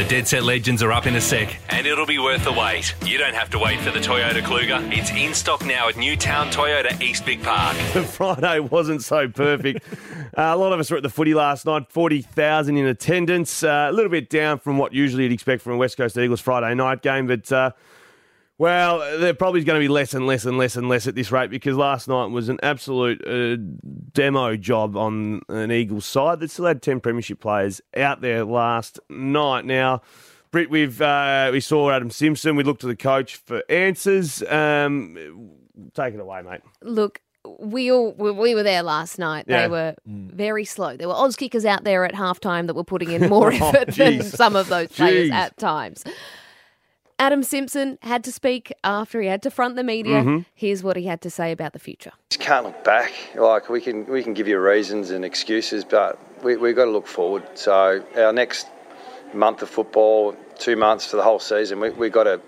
The Dead Set Legends are up in a sec, and it'll be worth the wait. You don't have to wait for the Toyota Kluger. It's in stock now at Newtown Toyota East Big Park. The Friday wasn't so perfect. uh, a lot of us were at the footy last night, 40,000 in attendance. Uh, a little bit down from what usually you'd expect from a West Coast Eagles Friday night game, but. Uh, well, there probably going to be less and less and less and less at this rate because last night was an absolute uh, demo job on an Eagles side that still had 10 premiership players out there last night. Now, Britt, we've, uh, we saw Adam Simpson. We looked to the coach for answers. Um, take it away, mate. Look, we all we were there last night. Yeah. They were very slow. There were Auskickers out there at halftime that were putting in more Oh, effort than some of those players Jeez. at times. Adam Simpson had to speak after he had to front the media. Mm-hmm. Here's what he had to say about the future. just can't look back. Like we can we can give you reasons and excuses, but we we've got to look forward. So our next month of football, two months for the whole season, we we've got to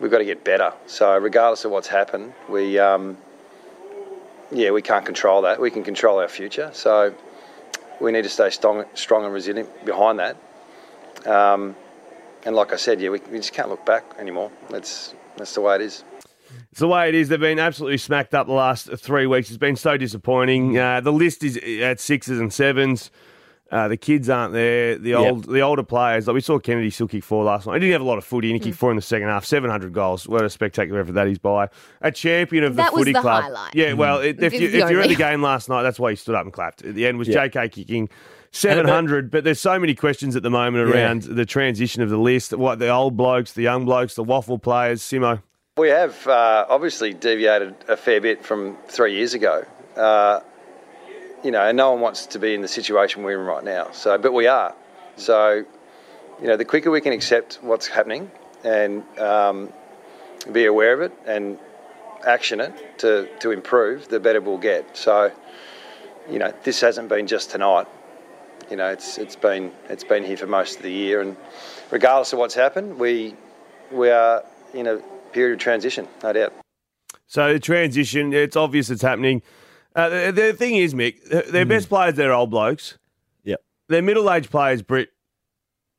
we've got to get better. So regardless of what's happened, we um, yeah we can't control that. We can control our future. So we need to stay strong strong and resilient behind that. Um, and like I said, yeah, we, we just can't look back anymore. That's that's the way it is. It's the way it is. They've been absolutely smacked up the last three weeks. It's been so disappointing. Uh, the list is at sixes and sevens. Uh, the kids aren't there. The old, the older players, like we saw Kennedy still kick four last night. He didn't have a lot of footy, and he kicked four in the second half. Seven hundred goals. What a spectacular effort that is by a champion of the That was footy the club. highlight. Yeah, well, it, if, you, if you're at the game last night, that's why he stood up and clapped. At the end was JK kicking. 700, but there's so many questions at the moment around the transition of the list. What the old blokes, the young blokes, the waffle players, Simo. We have uh, obviously deviated a fair bit from three years ago. Uh, you know, and no one wants to be in the situation we're in right now. So, but we are. So, you know, the quicker we can accept what's happening and um, be aware of it and action it to, to improve, the better we'll get. So, you know, this hasn't been just tonight. You know, it's it's been it's been here for most of the year, and regardless of what's happened, we we are in a period of transition, no doubt. So the transition, it's obvious it's happening. Uh, the, the thing is, Mick, th- their mm. best players, they're old blokes. Yep. Their middle-aged players, Brit,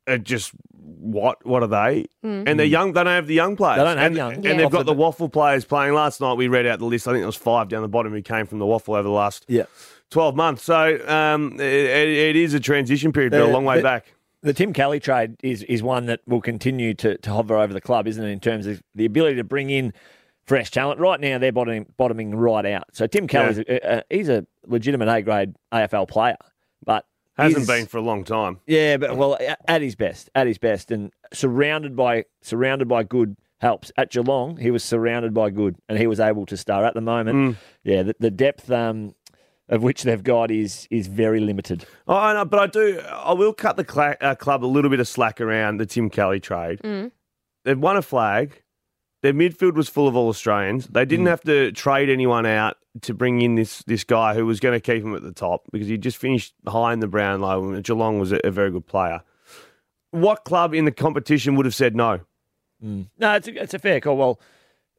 are just what? What are they? Mm. And they're mm. young. They don't have the young players. They don't have and, young. And Yeah. they've got the the- waffle players playing. Last night we read out the list. I think there was five down the bottom who came from the waffle over the last Yeah. 12 months. So um, it, it- is a transition period, but a Uh, long way the- back. The Tim Kelly trade is, is one that will continue to, to hover over the club, isn't it, in terms of the ability to bring in fresh talent. Right now, they're bottoming, bottoming right out. So Tim Kelly's a, a, he's a legitimate A grade AFL player, but Hasn't been for a long time. Yeah, but well, at his best, at his best, and surrounded by surrounded by good helps. At Geelong, he was surrounded by good, and he was able to star. At the moment, yeah, the, the depth um, of which they've got is is very limited. Oh, I know, but I do. I will cut the cla- uh, club a little bit of slack around the Tim Kelly trade. Mm. They've won a flag. Their midfield was full of all Australians. They didn't mm. have to trade anyone out to bring in this this guy who was going to keep him at the top because he just finished high in the Brownlow. And Geelong was a, a very good player. What club in the competition would have said no? Mm. No, it's a, it's a fair call. Well,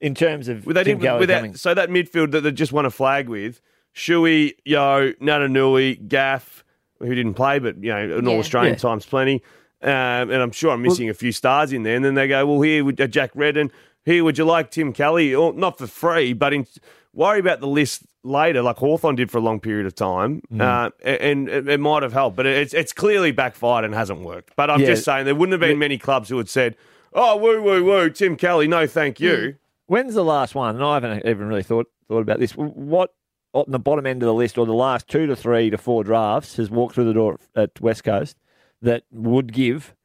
in terms of Well, they Tim didn't, Kelly with that, coming, so that midfield that they just won a flag with Shuey, Yeo, Naitanui, Gaff, who didn't play, but you know, an Yeah. All Australian Yeah. times plenty. Um, and I'm sure I'm missing a few stars in there. And then they go, well, here, would- uh, Jack Redden, here, would you like Tim Kelly? Or not for free, but in, worry about the list later, like Hawthorn did for a long period of time. Mm. Uh, and it, it might have helped, but it's, it's clearly backfired and hasn't worked. But I'm Yeah. just saying, there wouldn't have been many clubs who had said, oh, woo, woo, woo, Tim Kelly, no, thank you. when's the last one? And I haven't even really thought thought about this. What on the bottom end of the list, or the last two to three to four drafts, has walked through the door at West Coast that would give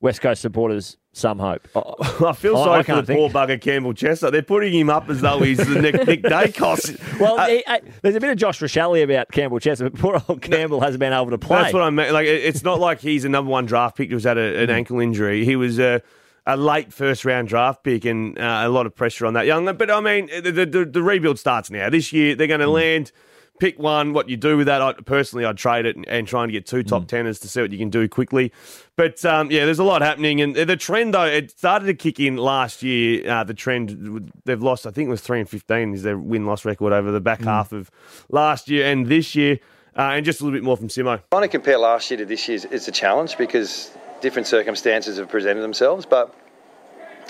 West Coast supporters some hope? I- I feel sorry I for the think. poor bugger Campbell Chesser. They're putting him up as though he's the Nick, Nick Daicos. Well, Uh, he- uh, there's a bit of Josh Rachele about Campbell Chesser, but poor old Campbell hasn't been able to play. That's what I mean. Like, it's not like he's a number one draft pick who was had a, an ankle injury. He was a, a late first round draft pick, and uh, a lot of pressure on that young. But I mean, the, the, the, the rebuild starts now. This year, they're going to land. Pick one. What you do with that? I, personally, I'd trade it and, and try and get two top teners to see what you can do quickly. But um, yeah, there's a lot happening, and the trend though it started to kick in last year. Uh, the trend they've lost, I think it was three and fifteen is their win loss record over the back half of last year and this year. Uh, and just a little bit more from Simo. Trying to compare last year to this year is it's a challenge because different circumstances have presented themselves, but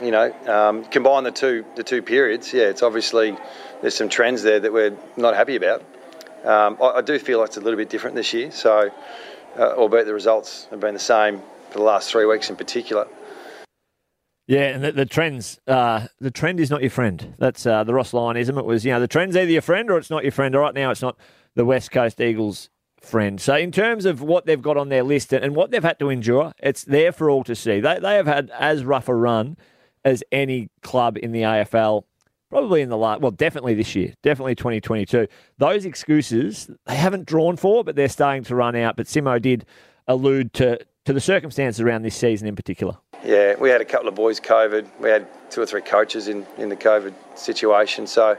you know, um, combine the two the two periods. Yeah, it's obviously there's some trends there that we're not happy about. Um, I, I, do feel like it's a little bit different this year. So, uh, albeit the results have been the same for the last three weeks in particular. Yeah, and the, the trends, uh, the trend is not your friend. That's uh, the Ross Lyonism. It was, you know, the trend's either your friend or it's not your friend. Right now, it's not the West Coast Eagles' friend. So, in terms of what they've got on their list and what they've had to endure, it's there for all to see. They, they have had as rough a run as any club in the AFL, probably in the last, well, definitely this year, definitely 2022. Those excuses they haven't drawn for, but they're starting to run out. But Simo did allude to, to the circumstances around this season in particular. Yeah, we had a couple of boys COVID. We had two or three coaches in, in the COVID situation. So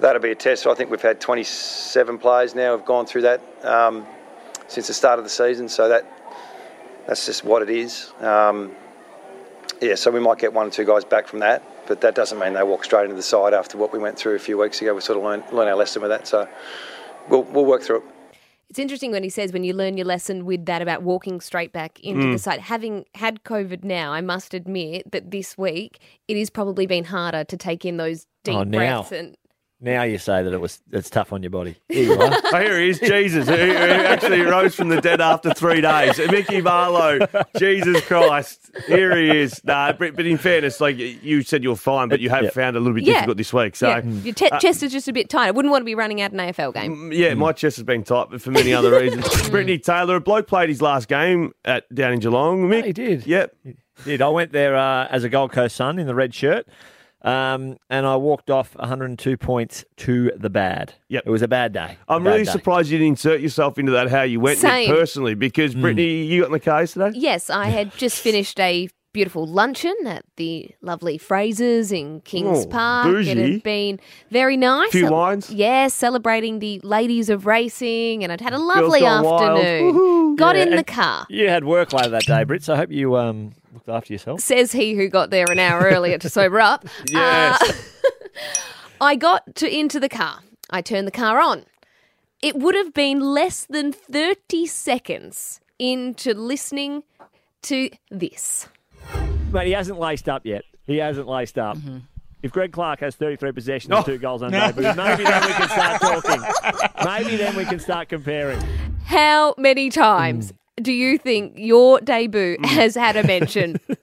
that'll be a test. I think we've had 27 players now have gone through that um, since the start of the season. So that that's just what it is. Um, yeah, so we might get one or two guys back from that, but that doesn't mean they walk straight into the side after what we went through a few weeks ago. We sort of learned, learned our lesson with that, so we'll, we'll work through it. It's interesting when he says when you learn your lesson with that about walking straight back into mm. the side. Having had COVID now, I must admit that this week it has probably been harder to take in those deep oh, breaths and now you say that it was it's tough on your body. Here you are. oh, here he is, Jesus, who, who actually rose from the dead after three days. Mickey Barlow, Jesus Christ, here he is. Nah, but, but in fairness, like you said, you're fine, but you have found it a little bit yeah. difficult this week. So yeah. your te- uh, chest is just a bit tight. I wouldn't want to be running out an AFL game. Mm, yeah, mm. my chest has been tight, but for many other reasons. Brittany Taylor, a bloke played his last game at down in Geelong. Mick, yeah, he did. Yep. He did. I went there uh, as a Gold Coast Sun in the red shirt. Um, and I walked off 102 points to the bad. Yep. It was a bad day. I'm bad really day. surprised you didn't insert yourself into that how you went Same. personally because, mm. Brittany, you got in the car today? Yes, I had just finished a beautiful luncheon at the lovely Frasers in Kings oh, Park. Bougie. It had been very nice. Few wines? Yeah, celebrating the ladies of racing, and I'd had a lovely afternoon. Got yeah, in the car. You had work later that day, Britt, so I hope you um, looked after yourself. Says he who got there an hour earlier to sober up. yes. Uh, I got to into the car. I turned the car on. It would have been less than 30 seconds into listening to this. Mate, he hasn't laced up yet. He hasn't laced up. Mm-hmm. If Greg Clark has 33 possessions and oh. two goals on debut, maybe then we can start talking. maybe then we can start comparing. How many times mm. Do you think your debut mm. has had a mention?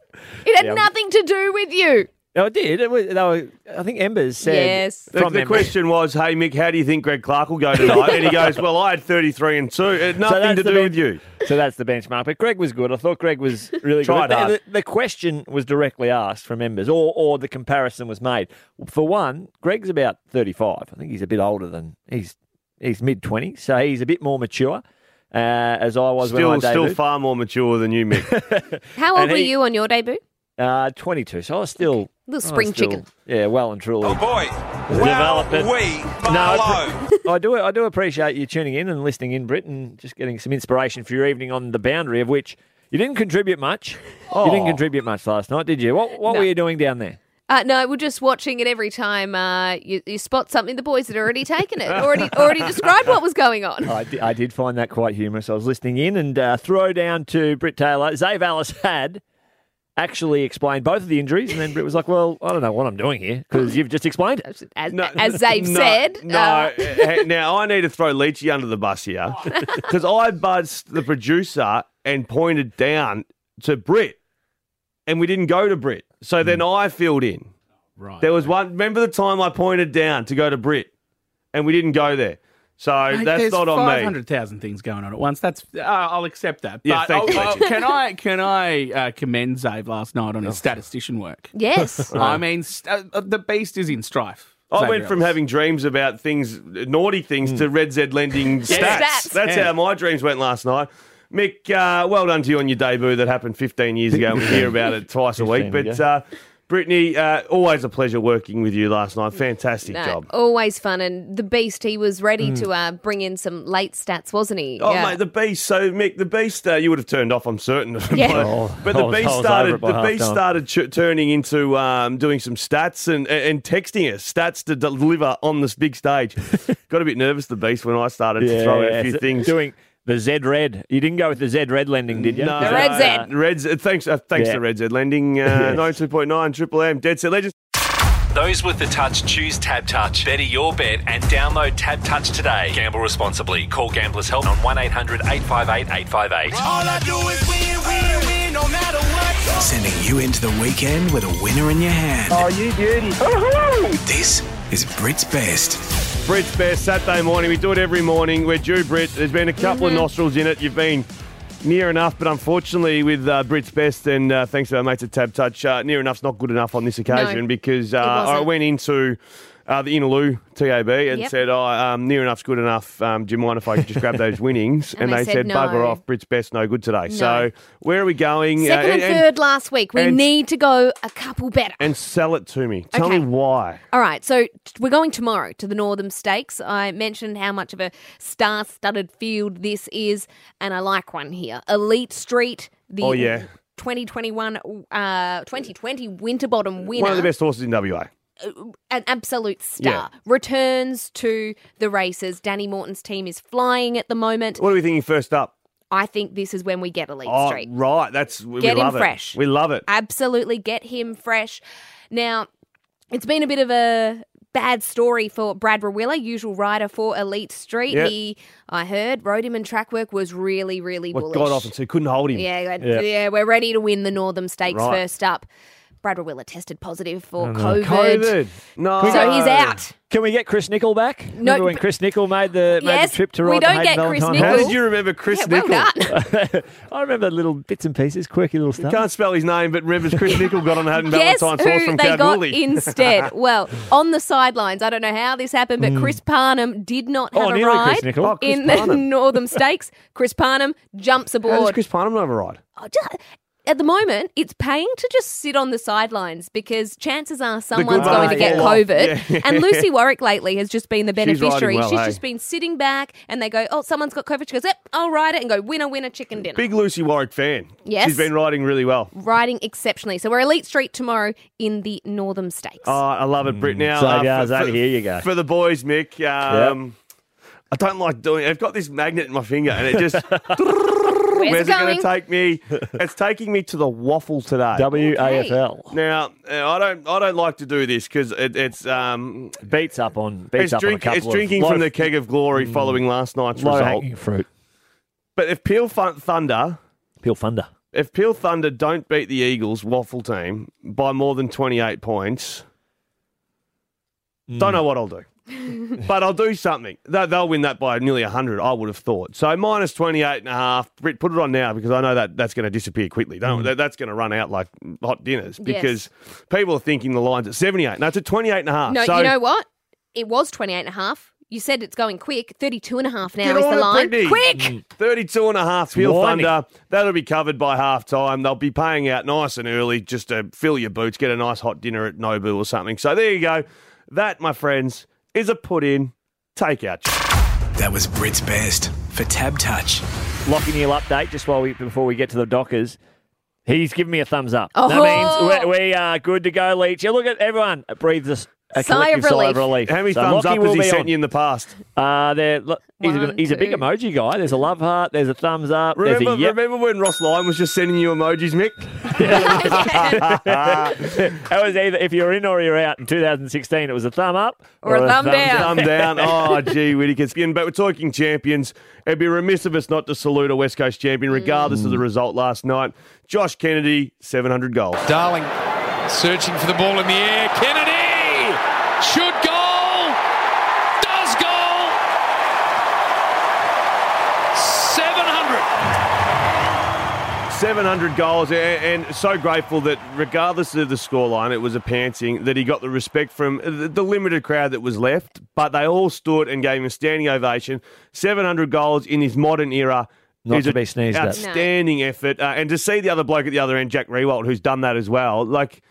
It had yeah. nothing to do with you. No, it did. It was, were, I think Embers said. Yes. The, the question was, "Hey Mick, how do you think Greg Clark will go tonight?" and he goes, "Well, I had thirty-three and two. It had nothing so to do ben- with you." So that's the benchmark. But Greg was good. I thought Greg was really Tried good. Hard. The, the, question was directly asked from Embers, or or the comparison was made. For one, Greg's about thirty-five. I think he's a bit older than he's he's mid twenties, so he's a bit more mature. Uh, as I was still, when I debuted. Still far more mature than you, Mick. How old were you on your debut? Uh, 22. So I was still. A Little spring still, chicken. Yeah, well and truly. Oh, boy. Well, we, no, I, do, I do appreciate you tuning in and listening in, Britain, just getting some inspiration for your evening on the boundary, of which you didn't contribute much. Oh. You didn't contribute much last night, did you? What, what no. were you doing down there? Uh, no, we're just watching it every time uh, you, you, spot something. The boys had already taken it, already already described what was going on. I did, I did find that quite humorous. I was listening in and uh, throw down to Britt Taylor. Zave Ellis had actually explained both of the injuries, and then Britt was like, "Well, I don't know what I'm doing here because you've just explained it." As, no, as they've no, said. No, uh... now I need to throw Leachy under the bus here because I buzzed the producer and pointed down to Britt, and we didn't go to Britt. So then hmm. I filled in. Right. There was one. Remember the time I pointed down to go to Brit, and we didn't go there. So Mate, that's not on me. Five hundred thousand things going on at once. That's uh, I'll accept that. Yeah, but thank I'll, you, can I can I uh, commend Zave last night on his statistician work? Yes. I mean, st- uh, the beast is in strife. I went from having dreams about things, naughty things, mm. to RedZed Lending stats. stats. That's yeah. how my dreams went last night. Mick, uh, well done to you on your debut that happened 15 years ago. We hear about it twice a week. But uh, Brittany, uh, always a pleasure working with you last night. Fantastic no, job. Always fun. And the Beast, he was ready mm. to uh, bring in some late stats, wasn't he? Oh, yeah. mate, the Beast. So, Mick, the Beast, uh, you would have turned off, I'm certain. Yeah. but, oh, but the Beast started the Beast started ch- turning into um, doing some stats and, and texting us, stats to deliver on this big stage. Got a bit nervous, the Beast, when I started yeah, to throw out a few things. Doing the Z Red. You didn't go with the Z Red lending, did you? No, The Red uh, Z. Red Z. Thanks, uh, thanks Yeah. to RedZed Lending. Uh, 92.9 Triple M. Dead Set Legends. Those with the touch choose TABtouch. Better your bet and download TABtouch today. Gamble responsibly. Call Gamblers Help on 1 800 858 858. All I do is win, win, win, no matter what. Sending you into the weekend with a winner in your hand. Oh, you beauty. This is Brit's Best. Brit's Best Saturday morning. We do it every morning. We're due, Brit. There's been a couple Mm-hmm. of nostrils in it. You've been near enough, but unfortunately, with uh, Brit's Best and uh, thanks to our mates at TABtouch, uh, near enough's not good enough on this occasion No, because uh. I went into uh, the Innaloo TAB and Yep. said, oh, um, near enough's good enough. Um, do you mind if I just grab those winnings? And they said no. bugger off. Brit's Best, no good today. So where are we going? Second Uh, and, third last week. We and- need to go a couple better. and sell it to me. Tell Okay. me why. All right, so we're going tomorrow to the Northern Stakes. I mentioned how much of a star-studded field this is, and I like one here. Elite Street, the Oh, yeah. 2021, uh, 2020 Winterbottom winner, One of the best horses in WA. An absolute star, returns to the races. Danny Morton's team is flying at the moment. What are we thinking first up? I think this is when we get Elite Oh, Street. right. That's we Get him love it. fresh. We love it. absolutely get him fresh. Now, it's been a bit of a bad story for Brad Rawiller, usual rider for Elite Street. Yep. He, I heard, rode him in track work was really, really What bullish. got off and said couldn't hold him. yeah. Yeah. yeah, we're ready to win the Northern Stakes Right. first up. Brad Rawiller tested positive for oh, no. COVID. COVID. No. So he's out. Can we get Chris Nickel back? No, Remember when Chris Nickel made the, made Yes, the trip to we ride don't the get Hayden Chris Valentine How Nickel. did you remember Chris Yeah, well Nickel? done. I remember little bits and pieces, quirky little stuff. Can't spell his name, but remembers Chris Nickel got on Hayden Guess Valentine's horse who from they got instead? well, on the sidelines, I don't know how this happened, but hmm. Chris Parnham did not oh, have Oh, a ride Chris Nickel. Oh, Chris in the Northern Stakes. Chris Parnham jumps How does aboard. Chris Parnham override? Oh, ju- at the moment, it's paying to just sit on the sidelines because chances are someone's going to get Yeah. COVID. Yeah. And Lucy Warwick lately has just been the riding beneficiary. well, She's hey? just been sitting back and they go, oh, someone's got COVID. She goes, yep, I'll ride it and go, winner, winner, chicken dinner. Big Lucy Warwick fan. Yes. She's been riding really well. Riding exceptionally. So we're Elite Street tomorrow in the Northern Stakes. Oh, I love it, Britt. Now, So, uh, guys, for, over for- here you go. For the boys, Mick, um, I don't like doing it. I've got this magnet in my finger and it just, Where's where's it it going going? to take me? It's taking me to the waffle today. WAFL. Now, uh, I don't, I don't like to do this because it, it's, um, Beats up on beats it's, up drink, on a couple it's drinking lot from of- the keg of glory following last night's low result. hanging fruit. But if Peel Thun- Thunder, Peel Thunder. if Peel Thunder don't beat the Eagles waffle team by more than 28 points, don't know what I'll do. but I'll do something. They- They'll win that by nearly 100, I would have thought. So minus 28 and a half. Britt, put it on now because I know that that's going to disappear quickly. Don't, mm. that, that's going to run out like hot dinners because people are thinking the line's at 78. No, it's at 28 and a half. no, so you know what? It was 28 and a half. You said it's going quick. 32 and a half now Get is on the line. Brittany. Quick! Mm. 32 and a half Peel Thunder. That'll be covered by half time. They'll be paying out nice and early just to fill your boots, get a nice hot dinner at Nobu or something. So there you go. That, my friends, is a put in takeout. That was Brit's Best for Tab Touch. Lachie Neale update just while we before we get to the Dockers. He's giving me a thumbs up. Oh. That means we, we are good to go, Leach. Yeah, look at everyone. It breathes a, s- a Sigh collective of sigh relief. of relief. How many So thumbs Lockie up will has he be sent on. you in the past? Uh, there, look, he's, a, he's a big emoji guy. There's a love heart. There's a thumbs up. Remember, a yep. remember when Ross Lyon was just sending you emojis, Mick? that was either if you're in or you're out in 2016. It was a thumb up Or a thumb down. Thumb down. Oh, gee, Whittaker. Skin. But we're talking champions. It'd be remiss of us not to salute a West Coast champion, regardless of the result last night. Josh Kennedy, 700 goals. Darling searching for the ball in the air. Kennedy 700. 700 goals, a- and so grateful that regardless of the scoreline, it was a panting, that he got the respect from the the limited crowd that was left, but they all stood and gave him a standing ovation. 700 goals in his modern era. Not is to a be sneezed at. Outstanding effort. Uh, and to see the other bloke at the other end, Jack Riewoldt, who's done that as well, like,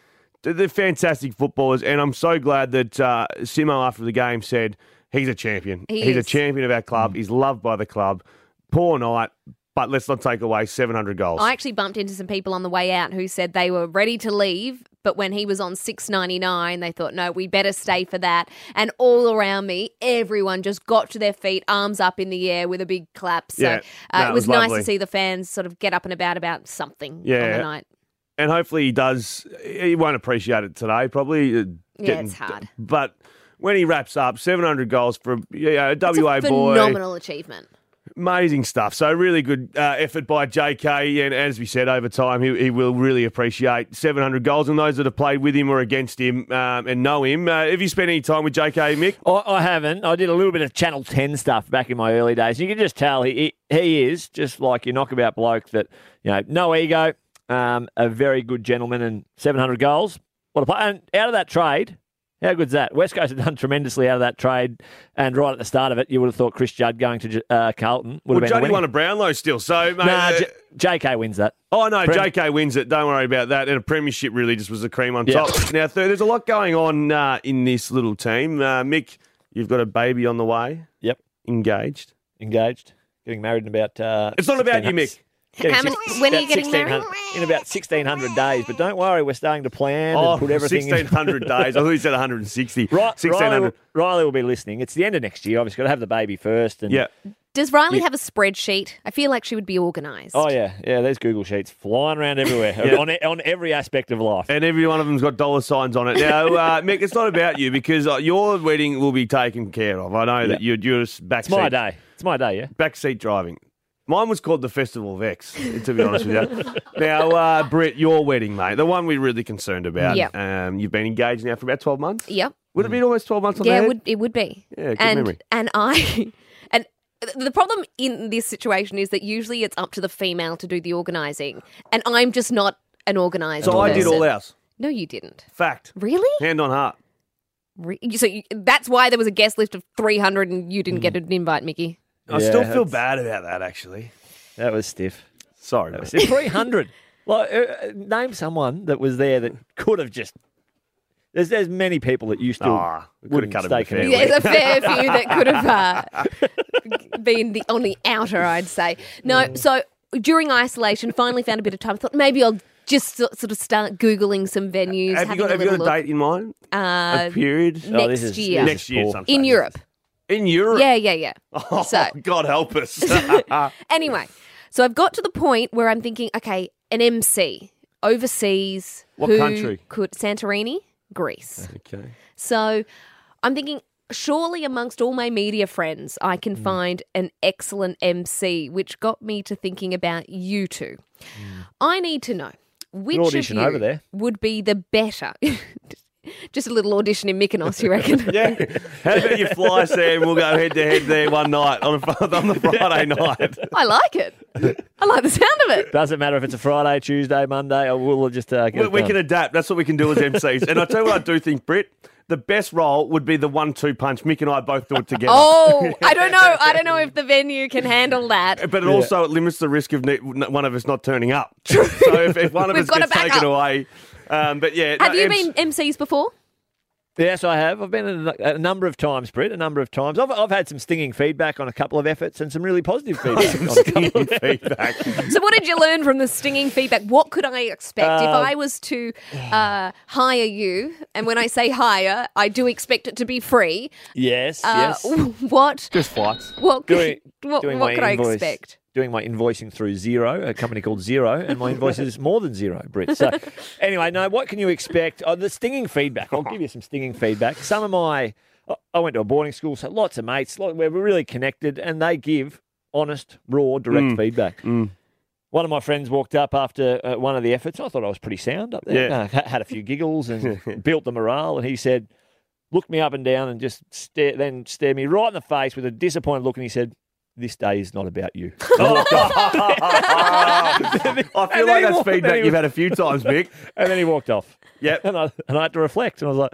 they're- they're fantastic footballers, and I'm so glad that uh, Simo, after the game, said he's a champion. He he's a champion of our club. He's loved by the club. Poor night, but let's not take away 700 goals. I actually bumped into some people on the way out who said they were ready to leave, But when he was on six ninety nine, they thought, no, we better stay for that. And all around me, everyone just got to their feet, arms up in the air with a big clap. So Yeah. uh, it was, was nice to see the fans sort of get up and about about something on Yeah. the night. and hopefully he does. He won't appreciate it today, probably. uh, Yeah, it's hard. But when he wraps up, 700 goals for yeah, a It's WA a boy. phenomenal achievement. Amazing stuff. So really good uh, effort by JK, and as we said over time, he, he will really appreciate 700 goals. And those that have played with him or against him um, and know him, uh, have you spent any time with JK, Mick? I, I haven't. I did a little bit of Channel 10 stuff back in my early days. You can just tell he, he, is just like your knockabout bloke that, you know, no ego, um, a very good gentleman and 700 goals. What a play. And out of that trade, how good's that? West Coast have done tremendously out of that trade. And right at the start of it, you would have thought Chris Judd going to uh, Carlton would Well, have been Juddy winning. won a Brownlow still, so mate, Nah, uh, J- JK wins that. Oh no, Prem- JK wins it. Don't worry about that. And a premiership really just was the cream on Yeah. top. Now, th- there's a lot going on uh, in this little team. Uh, Mick, you've got a baby on the way. Yep. Engaged. Engaged. Getting married in about. Uh, It's not about you, Mick. Getting How many- six- when are you about getting married? In about 1,600 days. But don't worry, we're starting to plan Oh, and put everything in. 1600 days. I thought you said 160. Right, Riley, 1600. will, Riley will be listening. It's the end of next year. Obviously, got to have the baby first. And Yeah. Does Riley have a spreadsheet? I feel like she would be organised. Oh yeah, yeah. There's Google Sheets flying around everywhere Yeah. on on every aspect of life. And every one of them's got dollar signs on it. Now, uh, Mick, it's not about you because uh, your wedding will be taken care of. I know that you're, you're just back It's my day. It's my day. Yeah. backseat driving. Mine was called the Festival of X, to be honest with you. Now, uh, Brett, your wedding, mate, the one we're really concerned about. Yep. Um, you've been engaged now for about 12 months? Yep. Would it be almost 12 months on Yeah, it would it would be. Yeah, good and memory. and I and the problem in this situation is that usually it's up to the female to do the organising, and I'm just not an organised. So I did all ours. No, you didn't. Fact. Really? Hand on heart. Re- So you, that's why there was a guest list of 300 and you didn't get an invite, Mickey. I Yeah, still feel bad about that, actually. That was stiff. Sorry, That was stiff. Three hundred. Like, uh, uh, name someone that was there that could have just. There's there's many people that you still Ah, we could have wouldn't cut him stay a fair connected. There's a fair few that could have uh, been the on the outer, I'd say. No, so during isolation, finally found a bit of time. I thought maybe I'll just sort of start googling some venues. Have you got, a have you got a look. date in mind? Uh, a period? Oh, next this is- year. this is Next year, poor. sometime. in Europe. In Europe? Yeah, yeah, yeah. Oh, So- God help us. Anyway, so I've got to the point where I'm thinking, okay, an MC overseas. What who country? Could Santorini, Greece. okay. So I'm thinking, surely amongst all my media friends, I can Hmm. find an excellent MC, which got me to thinking about you two. I need to know which of you over there. would be the better. Just a little audition in Mykonos, you reckon? Yeah. How about you fly, Sam? We'll go head to head there one night on, a, on the Friday night. I like it. I like the sound of it. Doesn't matter if it's a Friday, Tuesday, Monday, or we'll just uh, get We, it we can adapt. That's what we can do as MCs. And I tell you what I do think, Britt, the best role would be the one-two punch. Mick and I both do it together. Oh, I don't know. I don't know if the venue can handle that. But it also it limits the risk of ne- one of us not turning up. So if, if one of We've us got a gets taken backup. away, um, but yeah. Have no, you MC been MCs before? Yes, I have. I've been a, a number of times, Brett. A number of times. I've, I've had some stinging feedback on a couple of efforts and some really positive feedback. on a couple of feedback? So, what did you learn from the stinging feedback? What could I expect if Uh, I was to uh, hire you? And when I say hire, I do expect it to be free. Yes, Uh, yes. What? Just flights. What? Doing, what doing what my could I expect? Doing my invoicing through Xero, a company called Xero, and my invoice is more than zero, Britt. So, anyway, no, what can you expect? Oh, the stinging feedback. I'll give you some stinging feedback. Some of my, I- went to a boarding school, so lots of mates, lot, we're really connected, and they give honest, raw, direct Mm. feedback. One of my friends walked up after uh, one of the efforts. I thought I was pretty sound up there. Yeah. Uh, had a few giggles and built the morale. And he said, looked me up and down and just stare, then stared me right in the face with a disappointed look. And he said, "This day is not about you." I feel like that's walked- feedback he- you've had a few times, Mick. and then he walked off. Yep. And I, and I had to reflect. And I was like,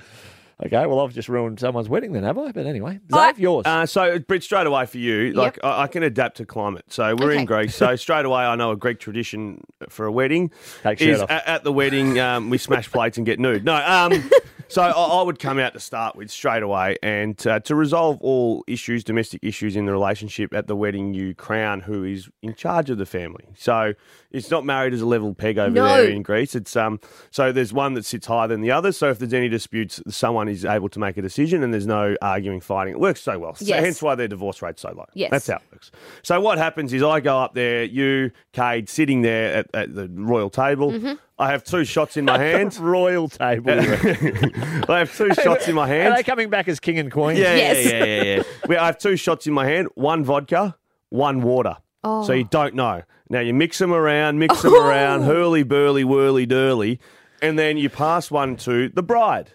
okay, well, I've just ruined someone's wedding then, have I? But anyway, I- Zave, yours. Uh, so, Britt, straight away for you, like I, I can adapt to climate. So we're Okay. in Greece. So straight away, I know a Greek tradition for a wedding Take shirt is off. at, at the wedding um, we smash plates and get nude. No, um, So I, I would come out to start with straight away, and uh, to resolve all issues, domestic issues in the relationship at the wedding, you crown who is in charge of the family. So it's not married as a level peg over No. there in Greece. It's um. So there's one that sits higher than the other. So if there's any disputes, someone is able to make a decision, and there's no arguing, fighting. It works so well. So Yes. hence why their divorce rate's so low. Yes. That's how it works. So what happens is I go up there, you, Cade, sitting there at, at the royal table. Mm-hmm. I have two shots in my hand. Royal table. I have two shots in my hand. Are hand. they coming back as king and queen? Yeah, Yes. yeah, yeah, yeah, yeah. We- I have two shots in my hand. One vodka, one water. Oh. So you oh. don't know. Now you mix them around, mix them oh. around, hurly burly, whirly durly, and then you pass one to the bride,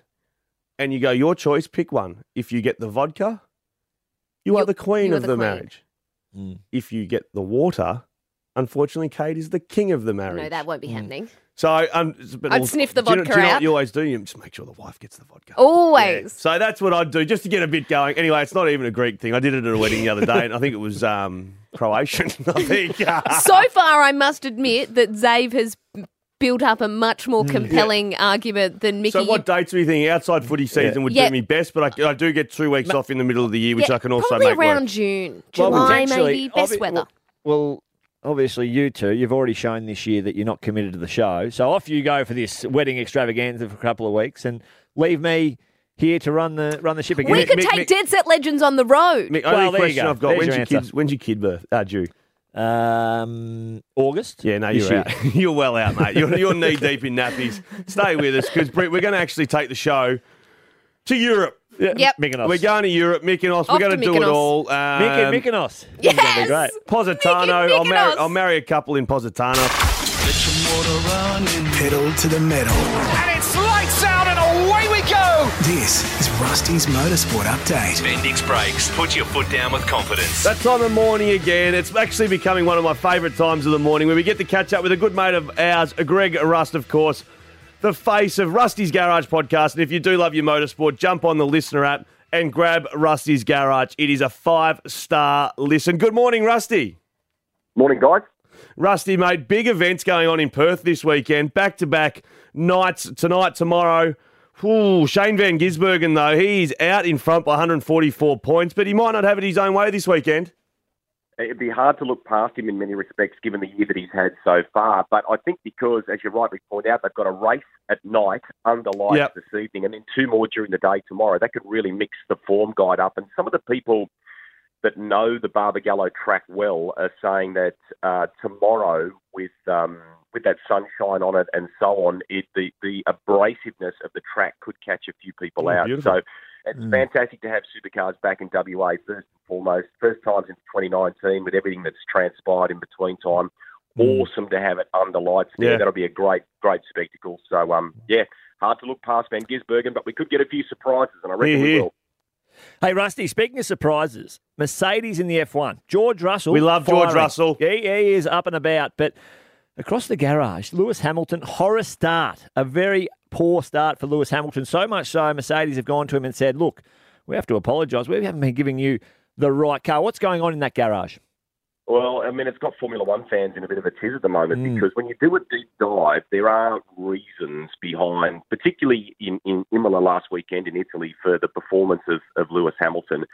and you go, "Your choice. Pick one. If you get the vodka, you are You're- the queen of the the, queen. marriage. Hmm. If you get the water, unfortunately, Kate is the king of the marriage. No, that won't be happening. So um, but I'd also- sniff the do you know- vodka do you know out. what you always do? You just make sure the wife gets the vodka. Always. Yeah. So that's what I'd do just to get a bit going. Anyway, it's not even a Greek thing. I did it at a wedding the other day, and I think it was um, Croatian. I think. so far, I must admit that Zave has built up a much more Mm. compelling argument than Mickey. so what dates do you think outside footy season would Yeah. do me best? But I, I do get two weeks off in the middle of the year, which Yeah, I can also probably make around work. June, Well, July, maybe best obvi- weather. Well, obviously, you two, you've already shown this year that you're not committed to the show. So off you go for this wedding extravaganza for a couple of weeks and leave me here to run the run the ship again. we could Mick- take Mick- Dead Set Legends on the road. Mick, Well, only there you question go. I've got: There's when's your your, kids? When's your kid birth? Uh, due? Um, August? Yeah, no, you're out. you're well out, mate. You're, you're knee deep in nappies. Stay with us because we're going to actually take the show to Europe. Yeah, Yep. Mykonos. We're going to Europe, Mykonos. We're going to to do it Mykonos. all. Um, Myk- Mykonos. This is gonna be Yes! great. Positano. Mickey I'll marry, Mykonos. I'll marry a couple in Positano. Pedal to the metal. And it's lights out and away we go. This is Rusty's Motorsport Update. Bendix Brakes. Put your foot down with confidence. That time of morning again. It's actually becoming one of my favourite times of the morning where we get to catch up with a good mate of ours, Greg Rust, of course, the face of Rusty's Garage podcast. And if you do love your motorsport, jump on the listener app and grab Rusty's Garage. It is a five star listen. Good morning, Rusty. Morning, guys. Rusty, mate, big events going on in Perth this weekend. Back to back nights tonight, tomorrow. Ooh, Shane Van Gisbergen, though, he's out in front by 144 points, but he might not have it his own way this weekend. It'd be hard to look past him in many respects, given the year that he's had so far. But I think because, as you rightly point out, they've got a race at night under lights Yep. this evening, and then two more during the day tomorrow. That could really mix the form guide up. And some of the people that know the Barbagallo track well are saying that uh, tomorrow, with um, with that sunshine on it and so on, it, the the abrasiveness of the track could catch a few people Oh, out. beautiful. So it's fantastic to have supercars back in WA first and foremost. First time since 2019 with everything that's transpired in between time. Awesome to have it under lights there. Yeah. That'll be a great, great spectacle. So, um, yeah, hard to look past Van Gisbergen, but we could get a few surprises, and I reckon Hear, we will. Hey, Rusty, speaking of surprises, Mercedes in the F1. George Russell. We love George firing. Russell. He, he is up and about. But across the garage, Lewis Hamilton, horror start. A very poor start for Lewis Hamilton. So much so, Mercedes have gone to him and said, look, we have to apologise. We haven't been giving you the right car. What's going on in that garage? Well, I mean, it's got Formula One fans in a bit of a tiz at the moment Mm. because when you do a deep dive, there are reasons behind, particularly in, in Imola last weekend in Italy for the performance of, of Lewis Hamilton.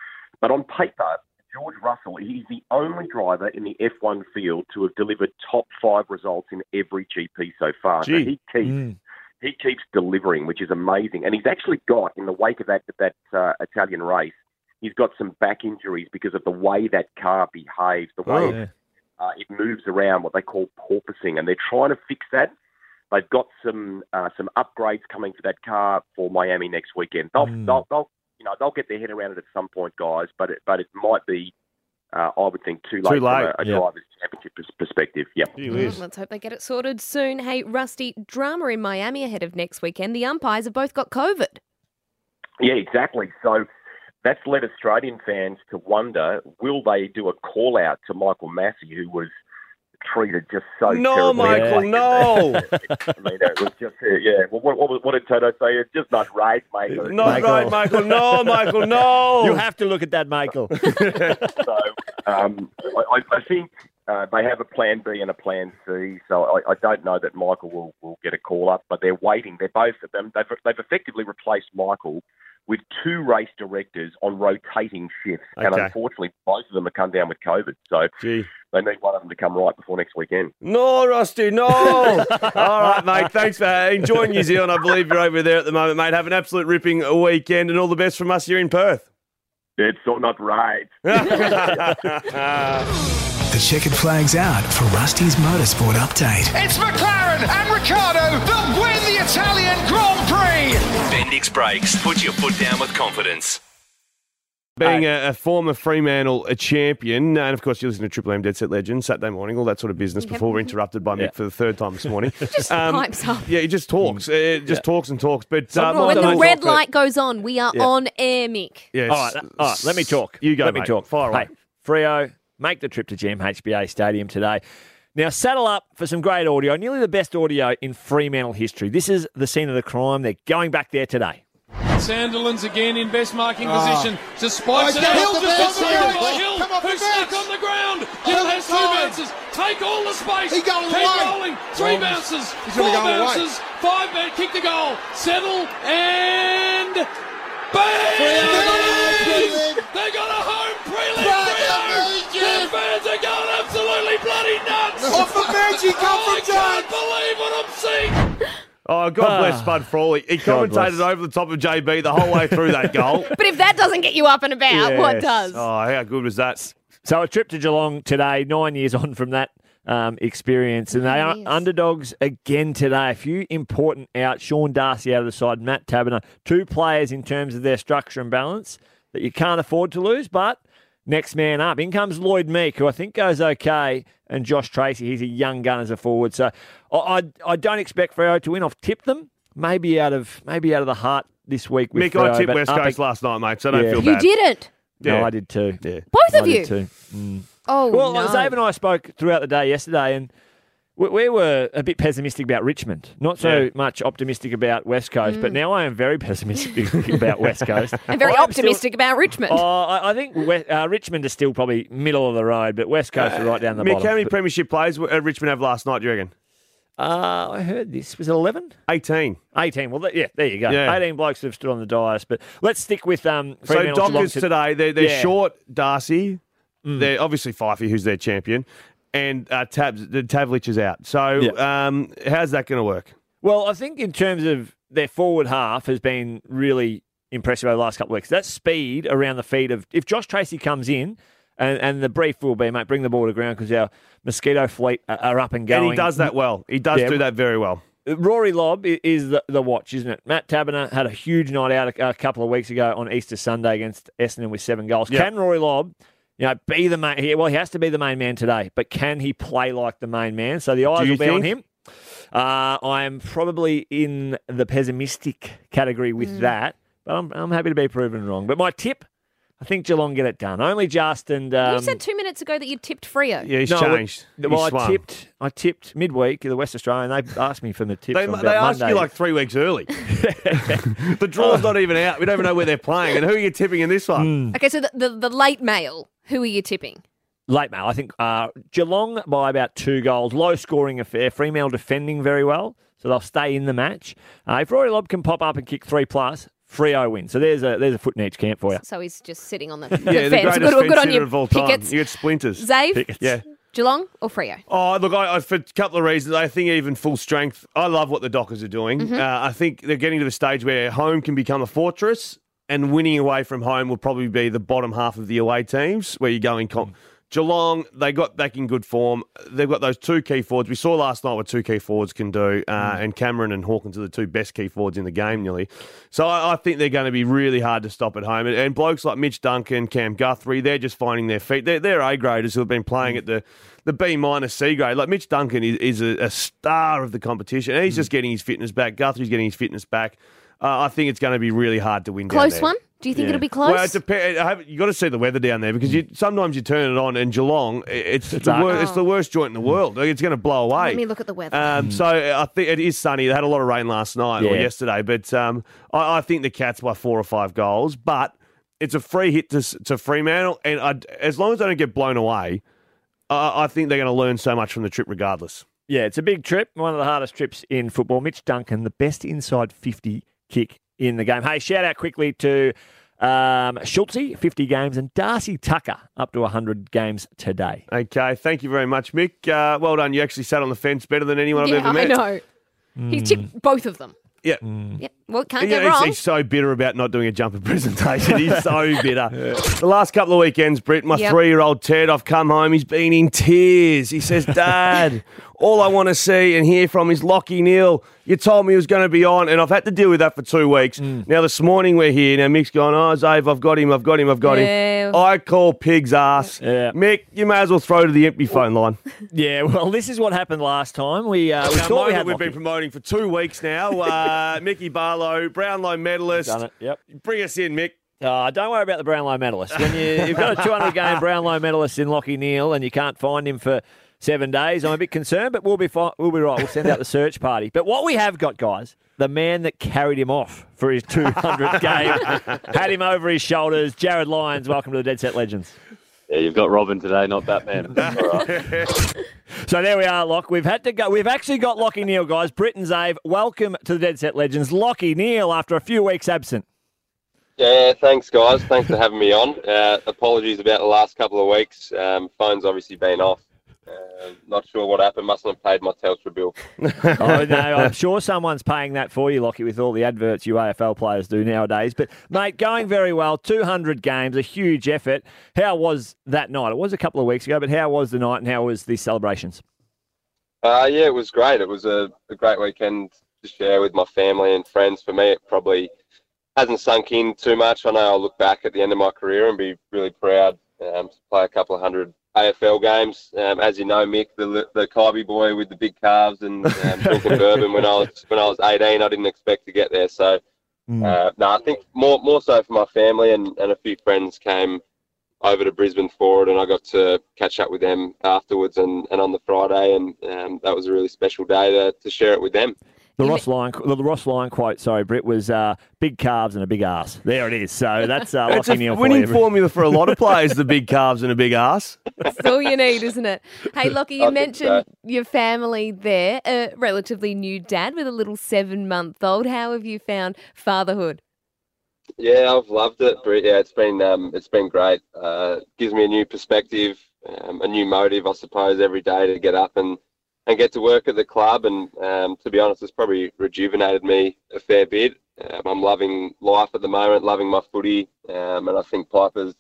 But on paper, George Russell, he's the only driver in the F1 field to have delivered top five results in every GP so far. So he keeps he keeps delivering, which is amazing. And he's actually got, in the wake of that that uh, Italian race, he's got some back injuries because of the way that car behaves, the way Oh. it, uh, it moves around, what they call porpoising, and they're trying to fix that. They've got some uh, some upgrades coming for that car for Miami next weekend. They'll, they'll, they'll you know they'll get their head around it at some point, guys. But it, but it might be, uh, I would think, too late, Too late, from a, a yeah. driver's championship perspective. Yep. Gee whiz. Mm, Let's hope they get it sorted soon. Hey, Rusty, drama in Miami ahead of next weekend. The umpires have both got COVID. Yeah, exactly. So that's led Australian fans to wonder: Will they do a call out to Michael Masi, who was treated just so No, terribly? Michael, no. I mean, it was just uh, yeah. Well, what, what, what did Toto say? It's just not right, mate. Not Michael. right, Michael. No, Michael, no. You have to look at that, Michael. so um, I, I- I think Uh, they have a plan B and a plan C, so I, I don't know that Michael will, will get a call up, but they're waiting. They're both of them. They've, they've effectively replaced Michael with two race directors on rotating shifts, and unfortunately, both of them have come down with COVID. So Gee. they need one of them to come right before next weekend. No, Rusty, no. All right, mate. Thanks for enjoying New Zealand. I believe you're over there at the moment, mate. Have an absolute ripping weekend and all the best from us here in Perth. It's all not right. The checkered flag's out for Rusty's Motorsport Update. It's McLaren Bendix Brakes. Put your foot down with confidence. Being a, a former Fremantle a champion, and of course you listen to Triple M Dead Set Legend Saturday morning, all that sort of business. Before we're interrupted by Mick for the third time this morning, Just pipes up. Yeah, he just talks. Uh, just talks and talks. But uh, when Michael the red Walker- light goes on, we are Yeah. on air, Mick. Yes. All right, all right. Let me talk. You go, Let me talk. Fire away. Hey, Freo, make the trip to GMHBA Stadium today. Now, saddle up for some great audio, nearly the best audio in Fremantle history. This is the scene of the crime. They're going back there today. Sandilands again in best marking Ah. position. Just spikes Oh, it. get Hill off the just bounce, got through Hill. by Hill, Come off the who's stuck on the ground. Hill Oh, has two time. bounces. Take all the space. He going Keep away. rolling. Three Oh, bounces. Four gonna away. bounces. Five bounces. Kick the goal. Settle and bang! They got a home prelim. Freo. Their fans are going absolutely bloody nuts. Off the bench, he come I from can't believe what I'm seeing. Oh, God bless Ah. Spud Frawley. He God commentated bless. over the top of JB the whole way through that goal. But if that doesn't get you up and about, what does? Oh, how good was that? So a trip to Geelong today, nine years on from that um, experience, and they are Yes. underdogs again today. A few important out. Sean Darcy out of the side, Matt Taberner, two players in terms of their structure and balance that you can't afford to lose. But next man up, in comes Lloyd Meek, who I think goes okay, and Josh Treacy. He's a young gun as a forward, so I I, I don't expect Freo to win. I've tipped them, maybe out of maybe out of the heart this week. With Mick, I Freo, tipped West Coast ag- last night, mate, so don't Yeah. feel bad. You didn't. No, Yeah. I did too. Yeah. Both I of did you. too. Mm. Oh, Well, no. Dave and I spoke throughout the day yesterday, and we, we were a bit pessimistic about Richmond. Not so Yeah. much optimistic about West Coast, Mm. but now I am very pessimistic about West Coast. I'm very I am still- optimistic about Richmond. Oh, I, I think we, uh, Richmond is still probably middle of the road, but West Coast are right down the Mick, bottom. how many But, premiership players uh, Richmond have last night, do you reckon? uh, I heard this was it eleven. 18. 18. Well, th- yeah, there you go. Yeah. 18 blokes have stood on the dais. But let's stick with um, So Fremantle Geelong Dockers today, they're, they're Yeah. Mm. short Darcy. They're obviously Fifey, who's their champion, and uh, Tabs, the Tavlich is out. So Yeah. um, how's that going to work? Well, I think in terms of their forward half has been really impressive over the last couple of weeks. That speed around the feet of if Josh Treacy comes in, and, and the brief will be, mate, bring the ball to ground because our mosquito fleet are, are up and going. And he does that well. He does Yeah. do that very well. Rory Lobb is the, the watch, isn't it? Matt Taberner had a huge night out a, a couple of weeks ago on Easter Sunday against Essendon with seven goals. Yep. Can Rory Lobb, you know, be the main? He, well, he has to be the main man today, but can he play like the main man? So the eyes will be on him. Uh, I am probably in the pessimistic category with that, but I'm, I'm happy to be proven wrong. But my tip, I think Geelong get it done. Only just and um, you said two minutes ago that you tipped Freo. Yeah, he's no, changed. Well, He's I swung. tipped. I tipped midweek the West Australian. They asked me for the tips. They, on they asked Monday. you like three weeks early. the draw's not even out. We don't even know where they're playing. And who are you tipping in this one? Okay, so the, the, the late mail, who are you tipping? Late mail, I think uh, Geelong by about two goals. Low scoring affair. Fremantle defending very well, so they'll stay in the match. Uh, if Rory Lobb can pop up and kick three plus, Freo win. So there's a there's a foot in each camp for you. So he's just sitting on the, Yeah, the the fence. greatest Good, good on sitter you, of all time. Pickets. You get splinters. Zave, Pickets. Yeah. Geelong or Freo? Oh, look, I, I, for a couple of reasons. I think even full strength, I love what the Dockers are doing. Mm-hmm. Uh, I think they're getting to the stage where home can become a fortress, and winning away from home will probably be the bottom half of the away teams where you're going. Com- Geelong, they got back in good form. They've got those two key forwards. We saw last night what two key forwards can do, uh, mm. and Cameron and Hawkins are the two best key forwards in the game, nearly. So I, I think they're going to be really hard to stop at home. And, and blokes like Mitch Duncan, Cam Guthrie, they're just finding their feet. They're, they're A graders who have been playing mm. at the the B minus C grade. Like Mitch Duncan is, is a, a star of the competition, and he's mm. just getting his fitness back. Guthrie's getting his fitness back. Uh, I think it's going to be really hard to win. down Close there. one? Do you think it'll be close? Well, it depends. I have, you got to see the weather down there because you sometimes you turn it on and Geelong, i- it's the dark. wor- it's the worst joint in the world. It's going to blow away. Let me look at the weather. Um, so I think it is sunny. They had a lot of rain last night or yesterday, but um, I, I think the Cats by four or five goals. But it's a free hit to, to Fremantle, and I, as long as they don't get blown away, I, I think they're going to learn so much from the trip regardless. Yeah, it's a big trip, one of the hardest trips in football. Mitch Duncan, the best inside 50 kick in the game. Hey, shout out quickly to um, Schultz, 50 games, and Darcy Tucker, up to 100 games today. Okay, thank you very much, Mick. Uh, well done. You actually sat on the fence better than anyone yeah, I've ever met. I know. He's tipped both of them. Yeah. Yep. Well, can't Yeah, get he's, wrong. he's so bitter about not doing a jumper presentation. He's so bitter. The last couple of weekends, Britt, my Yep. three year old Ted, I've come home. He's been in tears. He says, Dad, all I want to see and hear from is Lachie Neale. You told me he was going to be on, and I've had to deal with that for two weeks. Now, this morning we're here. Now, Mick's going, Oh, Zave, I've got him, I've got him, I've got Yeah. him. I call pig's ass. Yeah. Mick, you may as well throw to the empty phone line. Yeah, well, this is what happened last time. We, uh, we Now, thought we moment had we've Lockie. been promoting for two weeks now. Uh, Mickey Barlow, Brownlow medalist. Done it. Yep. Bring us in, Mick. Uh, don't worry about the Brownlow medalist. When you, you've got a 200 game Brownlow medalist in Lachie Neale and you can't find him for seven days, I'm a bit concerned, but we'll be fine. We'll be right. We'll send out the search party. But what we have got, guys, the man that carried him off for his 200 game, had him over his shoulders. Jared Lyons, welcome to the Dead Set Legends. Yeah, you've got Robin today, not Batman. All right. So there we are, Lock. We've had to go. We've actually got Lachie Neale, guys. Britain's Ave. Welcome to the Dead Set Legends. Lachie Neale, after a few weeks absent. Yeah, thanks, guys. Thanks for having me on. Uh, apologies about the last couple of weeks. Um, phone's obviously been off. Uh, not sure what happened. Mustn't have paid my Telstra bill. oh no, I'm sure someone's paying that for you, Lachie, with all the adverts you AFL players do nowadays. But mate, going very well. 200 games, a huge effort. How was that night? It was a couple of weeks ago, but how was the night and how was the celebrations? Uh, yeah, it was great. It was a, a great weekend to share with my family and friends. For me, it probably hasn't sunk in too much. I know I'll look back at the end of my career and be really proud um, to play a couple of hundred AFL games. Um, as you know, Mick, the the Kybee boy with the big calves and um, drinking bourbon when I was when I was 18, I didn't expect to get there. So, uh, no, I think more more so for my family and, and a few friends came over to Brisbane for it, and I got to catch up with them afterwards and, and on the Friday, and um, that was a really special day to, to share it with them. The Ross Lyon, the Ross Lyon quote, sorry, Britt, was uh, big calves and a big ass. There it is. So that's uh, It's Lockie a Neal for winning you. formula for a lot of players, the big calves and a big ass. That's all you need, isn't it? Hey, Lachie, you think mentioned so. your family there, a relatively new dad with a little seven month old. How have you found fatherhood? Yeah, I've loved it, Britt. Yeah, it's been um, it's been great. Uh, gives me a new perspective, um, a new motive, I suppose, every day to get up and, and get to work at the club. And um, to be honest, it's probably rejuvenated me a fair bit. Um, I'm loving life at the moment, loving my footy, um, and I think Piper's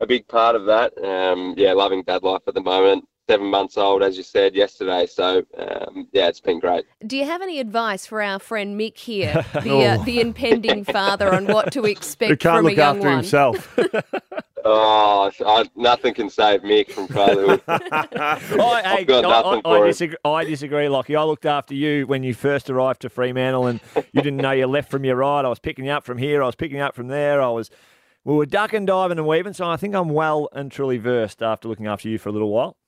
a big part of that. Um, yeah, loving dad life at the moment. Seven months old, as you said yesterday. So um, yeah, it's been great. Do you have any advice for our friend Mick here, the, uh, the impending father, on what to expect Who can't from a look young after one? himself. Oh, I, nothing can save Mick from fatherhood. I, I've got I- nothing I, for I, him. disagree, I disagree, Lachie. I looked after you when you first arrived to Fremantle and you didn't know your left from your right. I was picking you up from here. I was picking you up from there. I was, we were ducking, diving and weaving. So I think I'm well and truly versed after looking after you for a little while.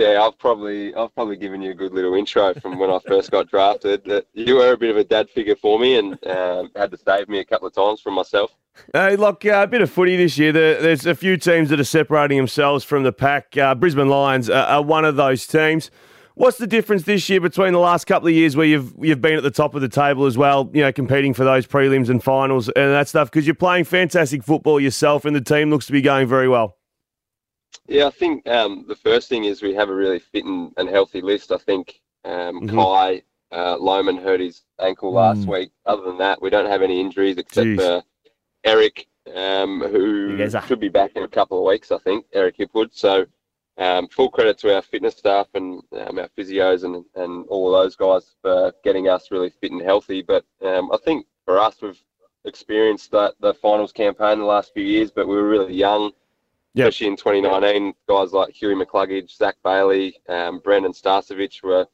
Yeah, I've probably I've probably given you a good little intro from when I first got drafted. That you were a bit of a dad figure for me, and um, had to save me a couple of times from myself. Hey, look, uh, a bit of footy this year. There, there's a few teams that are separating themselves from the pack. Uh, Brisbane Lions are, are one of those teams. What's the difference this year between the last couple of years where you've you've been at the top of the table as well, you know, competing for those prelims and finals and that stuff? Because you're playing fantastic football yourself, and the team looks to be going very well. Yeah, I think um, the first thing is we have a really fit and, and healthy list. I think um, Mhm. Kai uh, Lohmann hurt his ankle last Mm. week. Other than that, we don't have any injuries except Jeez. for Eric, um, who should be back in a couple of weeks. I think Eric Hipwood. So um, full credit to our fitness staff and um, our physios and, and all of those guys for getting us really fit and healthy. But um, I think for us, we've experienced that the finals campaign the last few years, but we were really young Yep. especially in 2019. Guys like Huey McCluggage, Zac Bailey, um, Brandon Starcevich were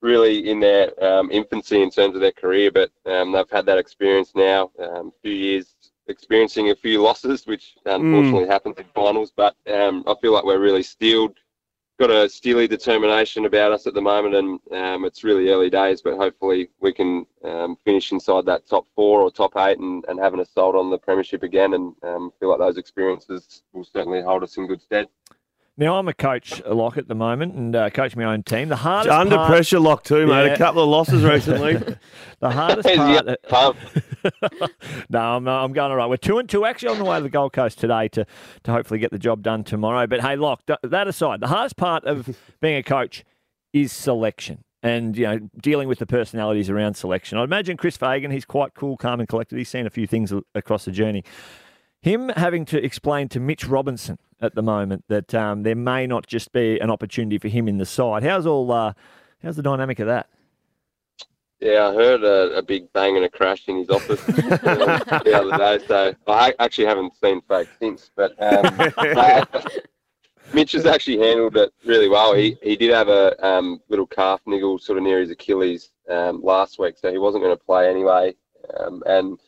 really in their um, infancy in terms of their career, but um, they've had that experience now, um, a few years experiencing a few losses, which unfortunately happens in finals. But um, I feel like we're really steeled, got a steely determination about us at the moment, and um, it's really early days, but hopefully we can um, finish inside that top four or top eight and, and have an assault on the premiership again, and um, feel like those experiences will certainly hold us in good stead. Now I'm a coach, a lock at the moment, and uh, coach my own team. The hardest Under part, pressure lock too, mate. Yeah. A couple of losses recently. the hardest part. no, I'm, uh, I'm going all right. We're two and two, actually on the way to the Gold Coast today to to hopefully get the job done tomorrow. But hey, lock that aside, the hardest part of being a coach is selection. And you know, dealing with the personalities around selection. I imagine Chris Fagan, he's quite cool, calm, and collected. He's seen a few things across the journey. Him having to explain to Mitch Robinson at the moment that um, there may not just be an opportunity for him in the side. How's all? Uh, how's the dynamic of that? Yeah, I heard a, a big bang and a crash in his office um, the other day. So I actually haven't seen Fake since, but um, Mitch has actually handled it really well. He he did have a um, little calf niggle sort of near his Achilles um, last week, so he wasn't going to play anyway. Um, and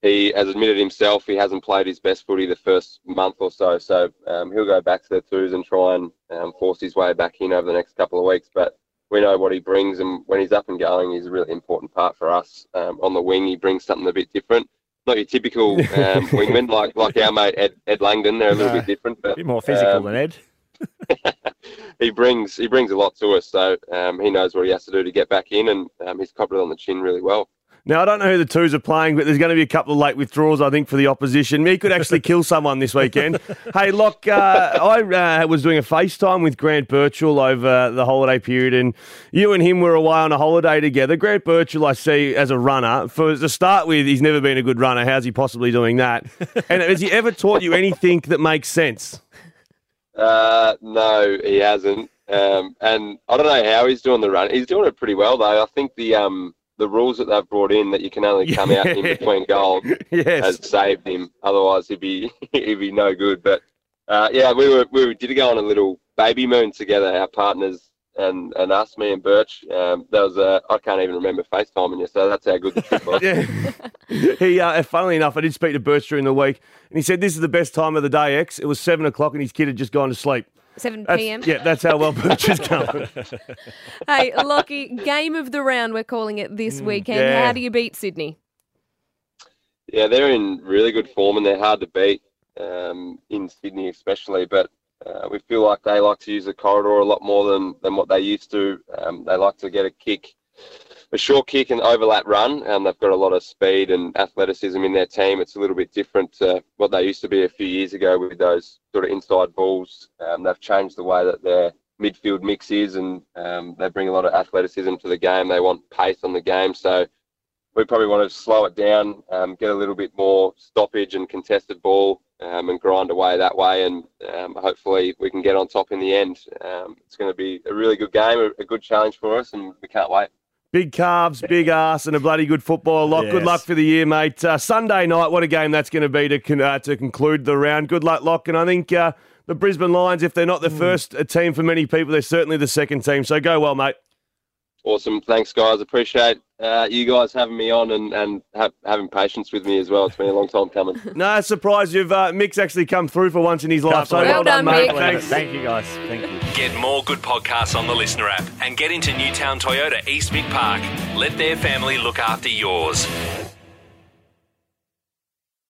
he has admitted himself he hasn't played his best footy the first month or so. So um, he'll go back to the twos and try and um, force his way back in over the next couple of weeks. But we know what he brings, and when he's up and going, he's a really important part for us. Um, on the wing, he brings something a bit different. Not your typical um, wingman like like our mate Ed, Ed Langdon. They're a little No. bit different, but A bit more physical um, than Ed. he brings he brings a lot to us. So um, he knows what he has to do to get back in, and um, he's copped it on the chin really well. Now, I don't know who the twos are playing, but there's going to be a couple of late withdrawals, I think, for the opposition. He could actually kill someone this weekend. hey, look, uh, I uh, was doing a FaceTime with Grant Birchall over the holiday period, and you and him were away on a holiday together. Grant Birchall, I see as a runner. For to start with, he's never been a good runner. How's he possibly doing that? And has he ever taught you anything that makes sense? Uh, no, he hasn't. Um, and I don't know how he's doing the run. He's doing it pretty well though. I think the um, the rules that they've brought in that you can only come out in between goals Yes. has saved him. Otherwise, he'd be he'd be no good. But uh, yeah, we were we did go on a little baby moon together, our partners and and us, me and Birch. Um, that was uh, I can't even remember FaceTiming you, so that's how good the trip was. Yeah. he, uh, funnily enough, I did speak to Birch during the week, and he said this is the best time of the day. X. It was seven o'clock, and his kid had just gone to sleep. 7 That's- p.m. Yeah, that's how well Birch is going. Hey, Lachie, game of the round, we're calling it this weekend. yeah. How do you beat Sydney? Yeah, they're in really good form and they're hard to beat um, in Sydney, especially. But uh, we feel like they like to use the corridor a lot more than, than what they used to. Um, they like to get a kick, a short kick and overlap run, and they've got a lot of speed and athleticism in their team. It's a little bit different to what they used to be a few years ago with those sort of inside balls. Um, they've changed the way that their midfield mix is, and um, they bring a lot of athleticism to the game. They want pace on the game, so we probably want to slow it down, um, get a little bit more stoppage and contested ball, um, and grind away that way, and um, hopefully we can get on top in the end. It's going to be a really good game, a good challenge for us, and we can't wait. Big calves, big ass, and a bloody good football lot. Good luck for the year, mate. Uh, Sunday night, what a game that's going to be to con- uh, to conclude the round. Good luck, Lock. And I think uh, the Brisbane Lions, if they're not the first uh, team for many people, they're certainly the second team. So go well, mate. Awesome, thanks guys. Appreciate uh, you guys having me on and and ha- having patience with me as well. It's been a long time coming. No, surprise you've uh, Mick's actually come through for once in his life. So believe well, done, done, mate. Mick. Thanks. Thank you, guys. Thank you. Get more good podcasts on the Listener app and get into Newtown Toyota East Vic Park. Let their family look after yours.